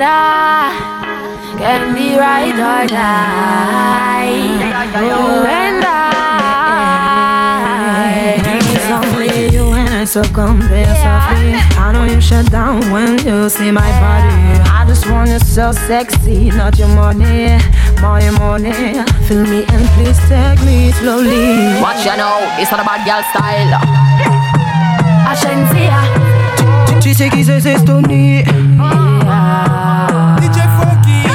and I can be right or die. You and I. It's only you and I, so come there softly. I know you shut down when you see my body. I just want you so sexy, not your money, money, money. Fill me and please take me slowly. Watch you now, it's not a bad girl style. Ashensia. Tu sais qui c'est, c'est Stony. DJ Franky.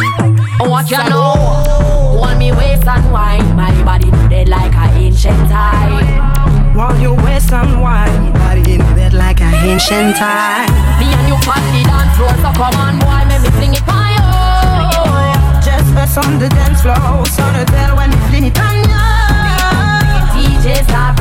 Watch you know, hold me waist and wine. My body dead like a ancient time. While you waist and wine, body in bed like a ancient time. Me and you on the dance floor, so come on, boy, make me fling it on you. Just press on the dance floor, so the tell when you fling it on ya. DJ start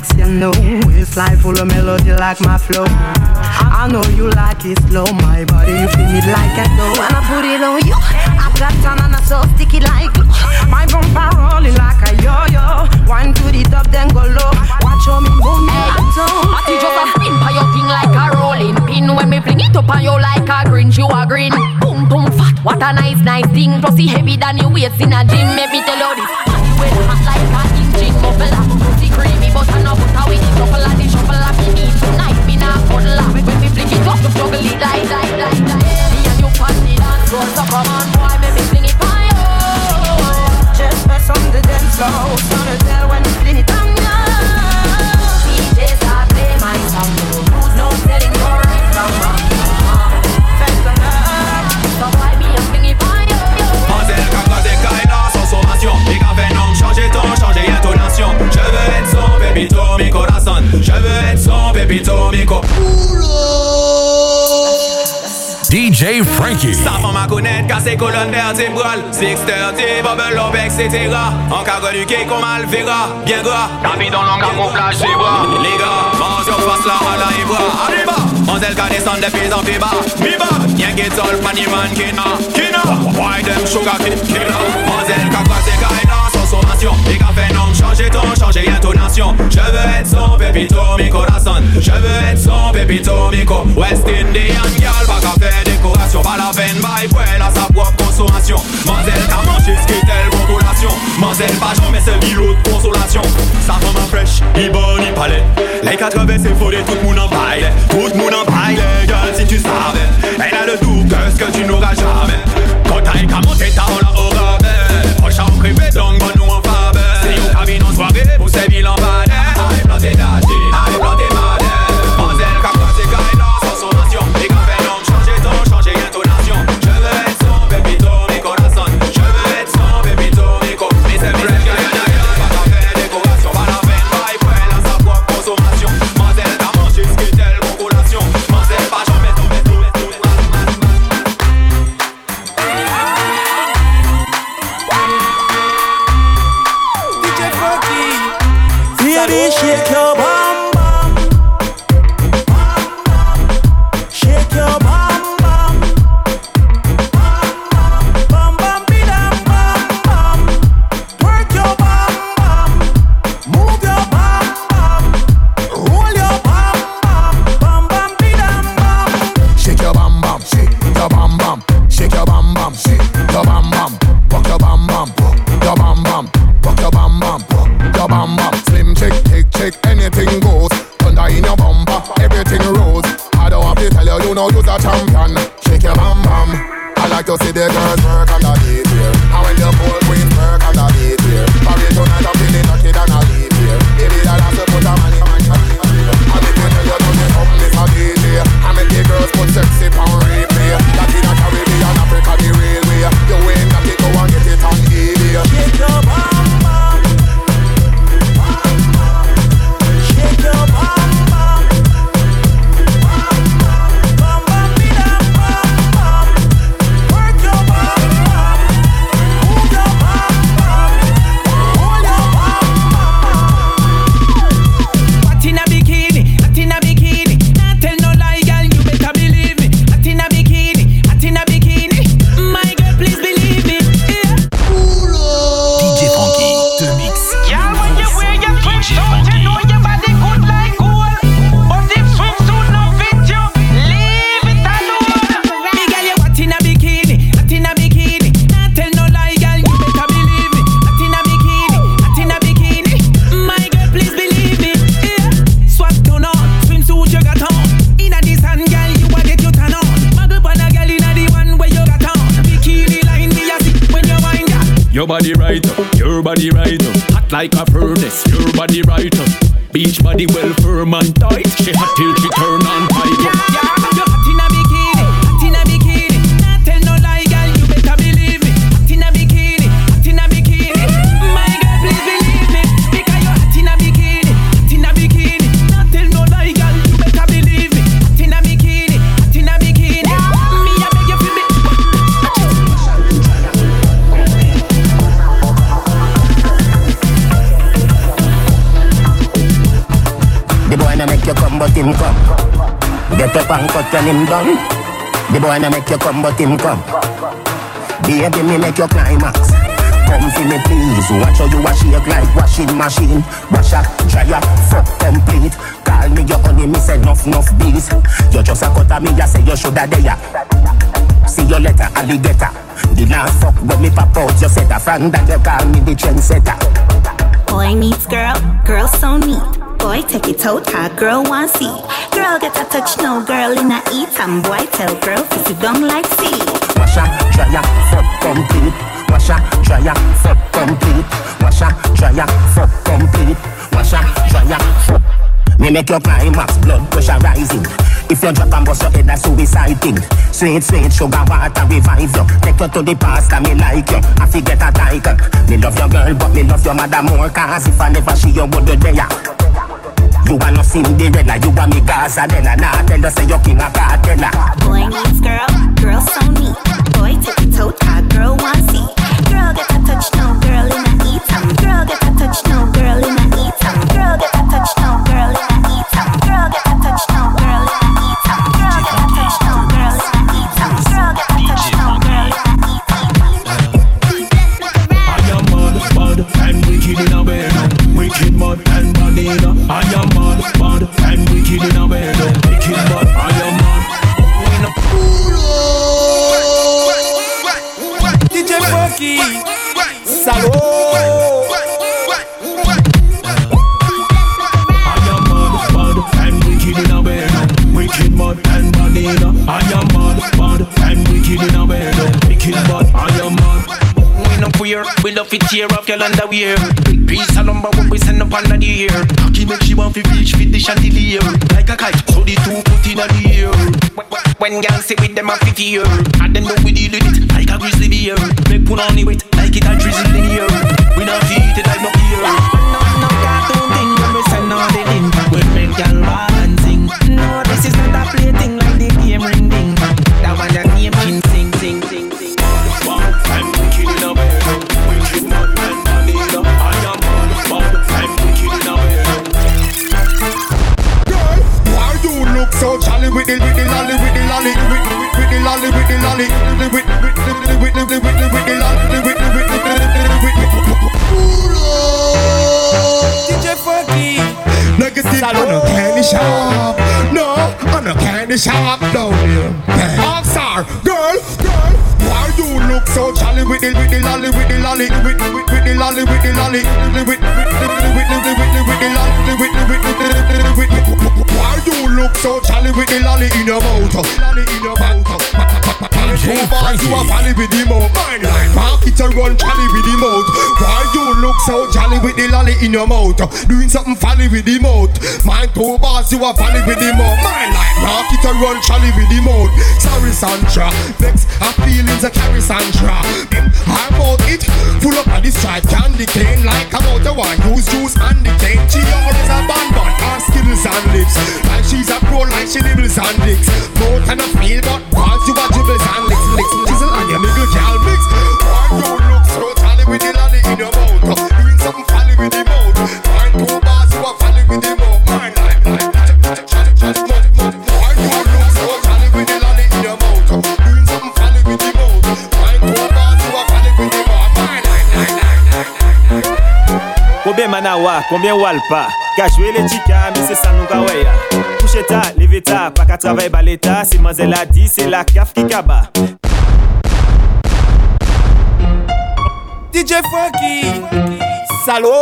wanna you know. It's like full of melody like my flow. I know you like it slow, my body, you feel it like a dough. When I put it on you, I got on and I so sticky like glue. My bumper rolling like a yo-yo. One to the top, then go low. Watch how me move me Hey, toe. I just a spin by your thing like a rolling pin When me fling it up on you like a green, you a green Boom boom fat, what a nice nice thing Plus he heavy than your weights in a gym Make me tell you this Body well hot like a engine muffler bien gras. Dans camouflage, c'est bois. Les gars, mange sur face la et bois. Allez, on descend de en plus bas. Y'a man qui n'a. Why them sugar qui n'a. On est le cas, sans sommation. Les gars fait non, changer ton, changer intonation. Je veux être son pépito, mi corazon. Je veux être son pépito, mi co. West Indian girl, pas qu'à faire décoration. Pas la peine, bye, well, à sa propre consommation. Mazel, t'as mangé ce qui telle population. Mazel, pas jamais ce bilot de consolation. Sa femme en fresh, il bon, il palais. Les 80, c'est faux, tout le monde en baille. Tout le monde en baille, girl, si tu savais. Elle a le doux que ce que tu n'auras jamais. Quand t'as qu'à monter, t'as la au like a And cut and him done. The boy na make you come, but him come. Baby, me make you climax. Come for me, please. Watch how you a shake like washing machine. Wash up, dry up, fuck complete. Call me your honey, me say enough, enough bees. You just a cut me, I say you shoulda there. See your letter, alligator. Last fuck when me pop out, you said a friend that you call me the trendsetter. Boy meets girl, girl so neat. Boy take it out, her girl want see. Girl get a touch, no girl in a eat. And boy tell girl if you don't like see. Washa, dryer, fuck complete. Washa, dryer, fuck complete. Washa, dryer, fuck complete. Washa, dryer, fuck. Me make your climax, blood pressure rising. If you drop and bust your head, that's suicide thing. Sweet, sweet sugar water revive you. Take you to the past, and me like you. I forget a title. Me love your girl, but me love your mother more. Cause if I never see you, would you there? You are no Cinderella, you are me Gazadella. Nah, tell us say you king of cartella. Boy needs girl, girl so neat. Boy take it out, girl want see. Girl get a touch, no girl in a eat. Girl get a touch, no girl in a underwear. Piece of number when we send up under the air. Cocky make she want to reach with the chandelier. Like a kite, so the two put in the air. When- girls sit with them a 50 year, and them know we deal with it like a grizzly bear. Make pull on the weight like it a drizzle in here. We not feed it like. No, With the lolly with the lolly, with the with the with the with the with the with the lolly, with the with the with the with the Negative on a candy with the on a candy shop with the I'm sorry, girl, with the you look so jolly with the with the lolly, with the lolly, with the with the with the lolly, with the lolly, with the with the with the with the with the with the lolly, with the with the with the with the with the lolly, with the lolly, with the lolly, with the lolly, with the lolly, with the lolly, with the lolly, with the lolly, with the lolly, with the lolly, with the lolly, with the lolly, with the lolly, with the lolly, with the look so jolly with the lolly in your mouth? Lolly in your mouth. DJ you a folly with the mouth. Mine like mark it and run jolly with the mouth. Why you look so jolly with the lolly in your mouth? Doing something funny with the mouth. Mine two bars, you a folly with the mouth. Mine like mark it and run jolly with the mouth. Sorry Sandra, next her feelings a carry Sandra. I'm out it, full up of the stripe, candy cane like about the one use juice and the cane. She always a bun, her skills and lips. Like She's a pro like she nibbles and licks. More than a feel, but balls you a dribbles and licks, licks, chisel and your niggle gal mix. Why you look so tally with the lolly in your mouth? Doing something funny with the mouth. Find two bars you a funny with the mouth. Mine, mine, mine. Combien Manawa, combien Walpa Kajwe le chika, mi se san nou gawe ya. Kouche ta, leve ta, pa ka travay bale ta Se manze la di, se la kaf ki kaba. DJ Funky Salo.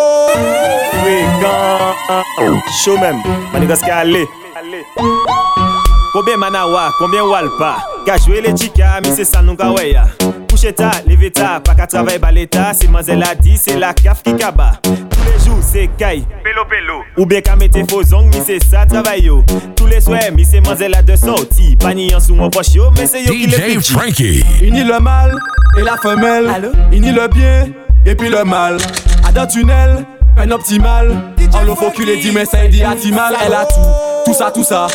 Wegan Show men, manigas ka ale. Koubyen manawa, koubyen walpa Kajwe le chika, mi se san nou gawe ya. touche ta, leve ta, pa ka travay ba l'Etat Se la di, se la kaf ki kaba Tous les jours se kay, pelo pelo Ou bien ka mette fo zong, mi se sa travay yo. Tous les soirs, mi se manze la de sorti Pani yon sou mon poche yo, men se yo ki le piti DJ Frankie. Uni le mal, et la femelle. Allô? Uni le bien, et puis le mal. A dans tunnel, peine optimale. Oh, en faut qu'il dit, mais ça il dit atimal Elle a tout, tout ça, tout ça.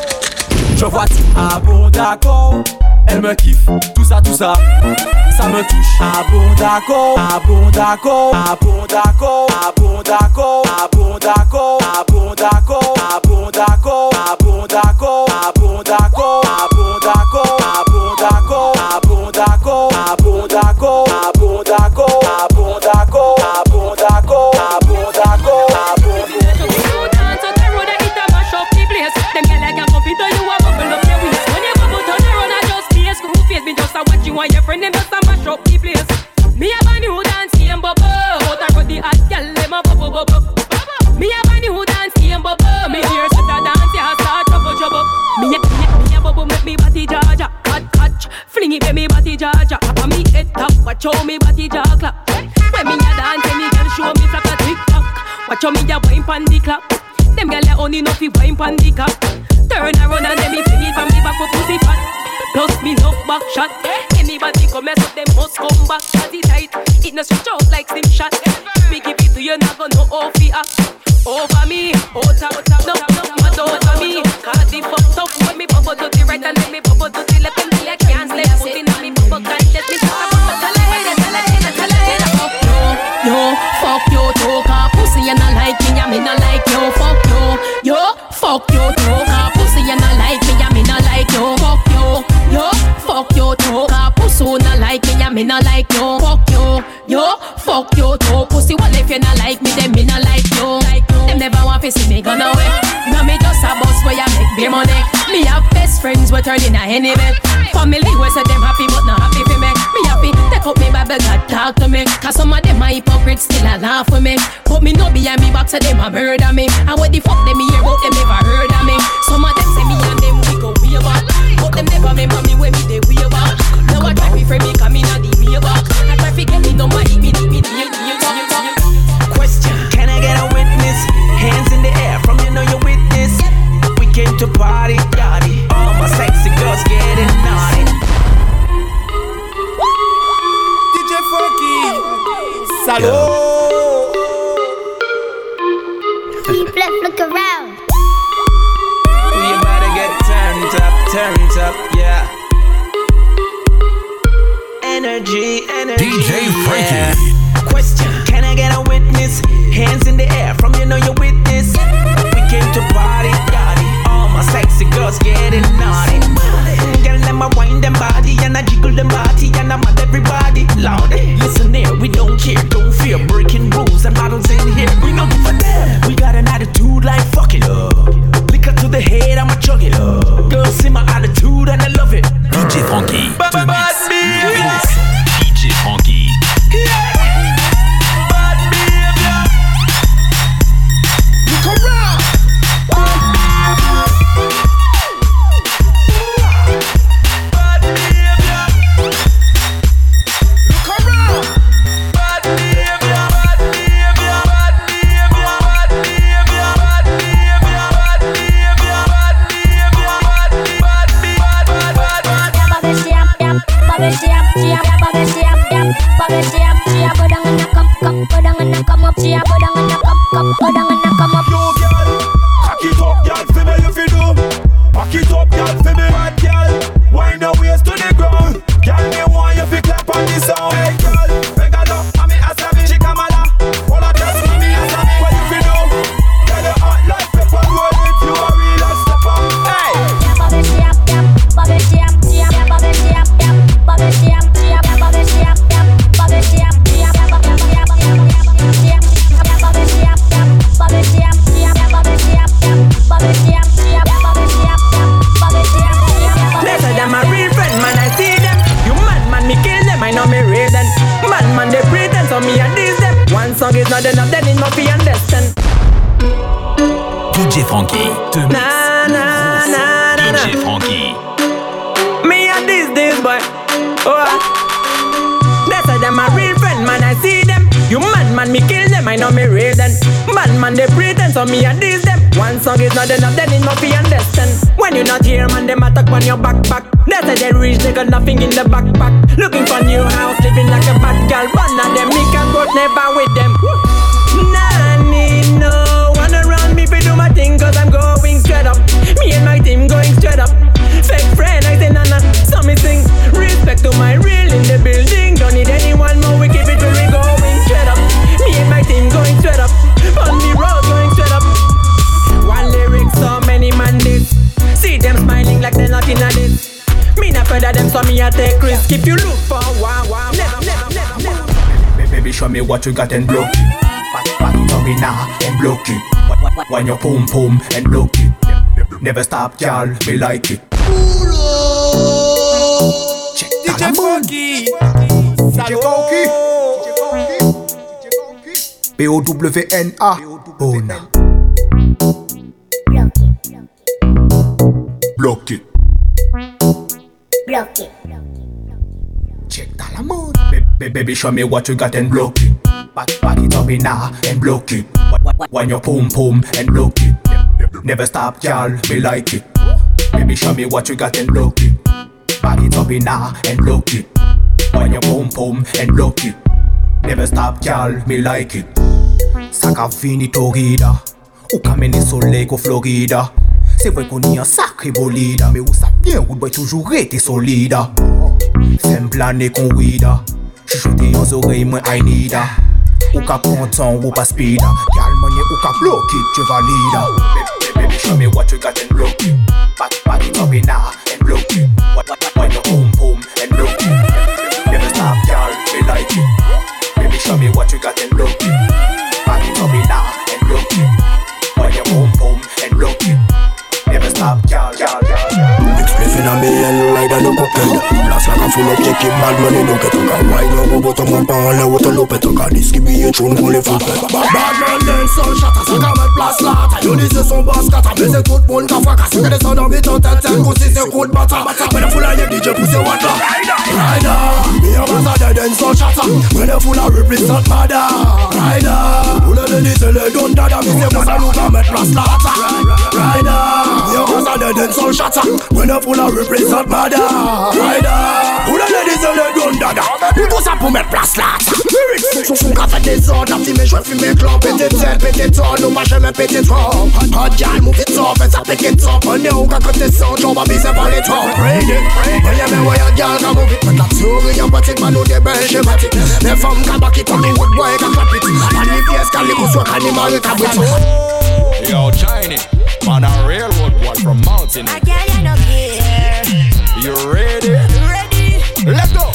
Je vois tout, ah bon d'accord. Elle me kiffe, tout ça, tout ça. ça me touche. Ah bon d'accord, ah bon d'accord, ah bon d'accord, ah bon d'accord, ah bon d'accord, ah bon d'accord, ah bon d'accord, ah bon d'accord. enemy. Family we say them happy but not happy for me. Me happy, take out me Bible, God talk to me. Cause some of them are hypocrites, still a laugh for me. Put me no behind me back, so them a murder me. And what the fuck them me I chug it. Girl, see my attitude and I love it. Mm. DJ Franky. Me them. Bad man, they pretend, so me and these them. One song is not enough, then it must be understand. When you not here, man, them attack on your backpack. They say they rich, they got nothing in the backpack. Looking for new house, living like a bad girl. But of them, me can go never with them. Nah, no one around me, fi do my thing, cause I'm going straight up. Me and my team going straight up. Afraid of them, so me I take risk. If you look for wow, wow, never, never, never, never. Baby, show me what you got and block it. Back, back it up now and block it. When you pum pum and block it. Never stop, y'all. Me like it. Check DJ Franky. DJ Franky. P-O-W-N-A. Bona. Block it. Check that amount. Baby, show me what you got and block it. Back, back it up in now and block it. When you pum pum and block it. Never stop, y'all. Me like it. Baby, show me what you got and block it. Back it up in now and block it. When you pum pum and block it. Never stop, y'all. Me like it. Saka fini Torida. Ou ka mene ko Florida. Se vwe kon ni an sakri bolida Me ou sa bien ou boy toujou rete solida? Fem plane kon wida Chuchote yon zorey mwen I nida Ou ka kontan ou pa speeda Gal ou ka block it, je valida Baby, baby, show me what you got and block up in now and block like a no cocktail Blast like a full of kick bad money no get on Wine. No go bottom up and let what a lope it Cause this give me a tune qu'on les fout Bad man den son chata Ça ka met là Ta yo dise son boss kata Bese tout moun ka faka Se ke de son dans ton tête Ten koussi se kout bata When a full of DJ pousse what la Rider Me a baza de den son chata When a full of represent mada Rider Ou le de dise le don dada Mi se bossa nou ka met place là de son chata When a full of represent Rider. Ou le de dise le don dada? Mi bossa pou met là Lyrics. Sou fou ka fè des ordres Fume jwe fume klon Pete tel, pete ton Nou ma jeme pete trop Hot gal move it up Fè sa peke top Ane ou ka kote son Jom ba bise pa le Raid it Mwenye men yon gal ka move it. Met la teori yon batik Man nou de bel jematik Men fam ka bak it On the wood boy ka clap it. An ni pies ka li kouswa Ka ni mari ka bwit Yo, Chiny, man, a real boy from mountain. I you no care. You ready? Ready? Let's go.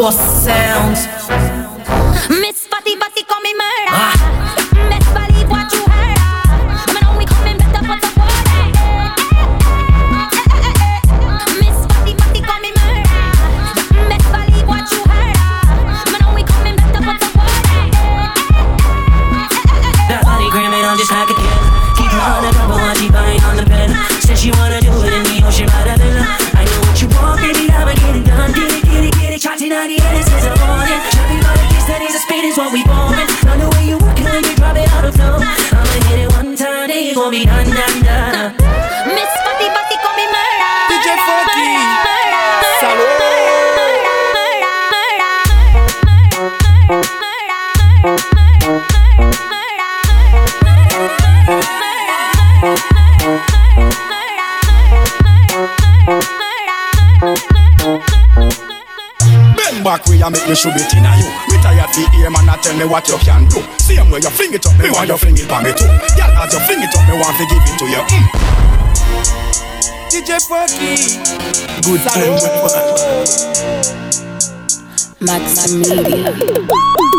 bust sounds. Bend back way and make me should be in you. Me tired fi hear man a tell me what you can do. Same way you fling it up, me want you fling it for me too. Girl, as you fling it up, me want to give it to you. Mm. DJ Franky. Good time Max Media.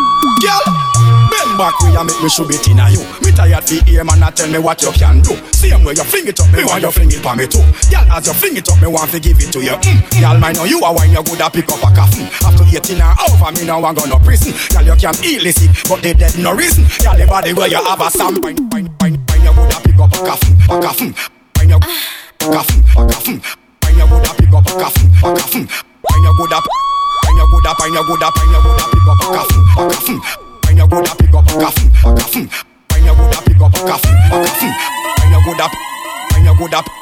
Back way and make me should be in you. Me tired fi hear man a tell me what you can do. Same way you fling it up, me want you fling it for me too. Girl, as you fling it up, me want to give it to you. Mm. Girl, mind know you a wine, you good a pick up a coffin. After 18 or over, me now want go no prison. Girl, you can easily sick, but they dead no reason. Girl, the body where you have a sam, wine, wine, wine, wine, you good a pick up a coffin, a coffin. Wine you coffin, a coffin. Wine you good a pick up a coffin, a coffin. Wine you good a Wine you good up, wine you good up, wine you good up, pick up a coffin, a coffin. When you go to pick up a coffin, a coffin. When you go to pick up a coffin, a coffin. When you go to, when you.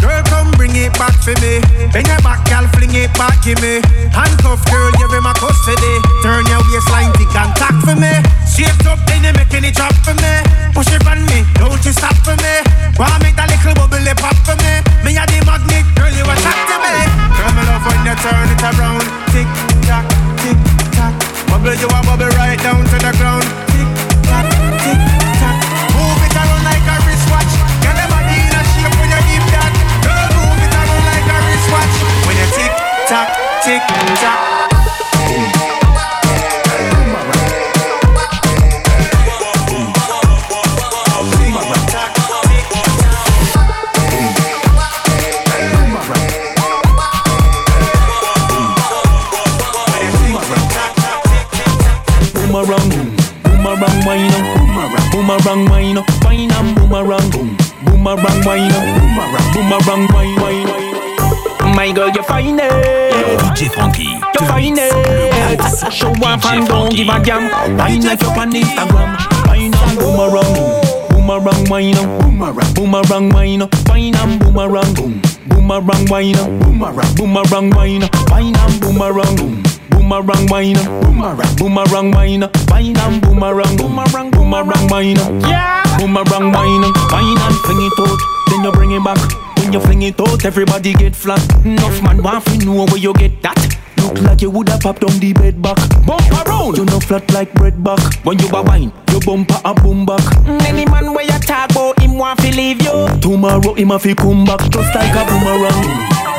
Girl, come bring it back for me. Bring it back, girl, fling it back in me. Handcuff, girl, you're in my custody. Turn your waistline, tick and tack for me. Shaped up, then you making it drop for me. Show off and don't give a damn. Wine like up on Instagram. Wine and boomerang. Boomerang, wine up. Boomerang, boomerang, wine up. Wine and boomerang, boom. Boomerang, wine up. Boomerang, boomerang, wine up. Wine and boomerang, boom. Boomerang, wine up. Boomerang, boomerang, wine up. Wine and boomerang, boomerang, boomerang, wine up. Yeah. Boomerang, wine up. Wine and fling it out. Then you bring it back. When when you fling it out, everybody get flat. Enough man want to know where you get that. Look like you woulda popped on the bed back. Bump around, you know flat like bread back. When you a wine, your bumper a boom back. Mm, any man where you talk about him want to leave you. Tomorrow him a fi come back. Just like a boomerang.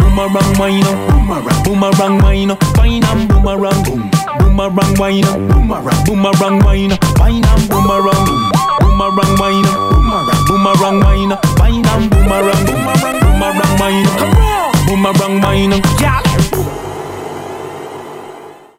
Boomerang wine up, boomerang, boomerang wine up, wine and boomerang, boom. Boomerang wine up, boomerang, boomerang wine up, wine and boomerang, boom. Boomerang wine up, boomerang, boomerang wine up, wine and boomerang, boomerang, boomerang wine up, come on, boomerang wine up, yeah.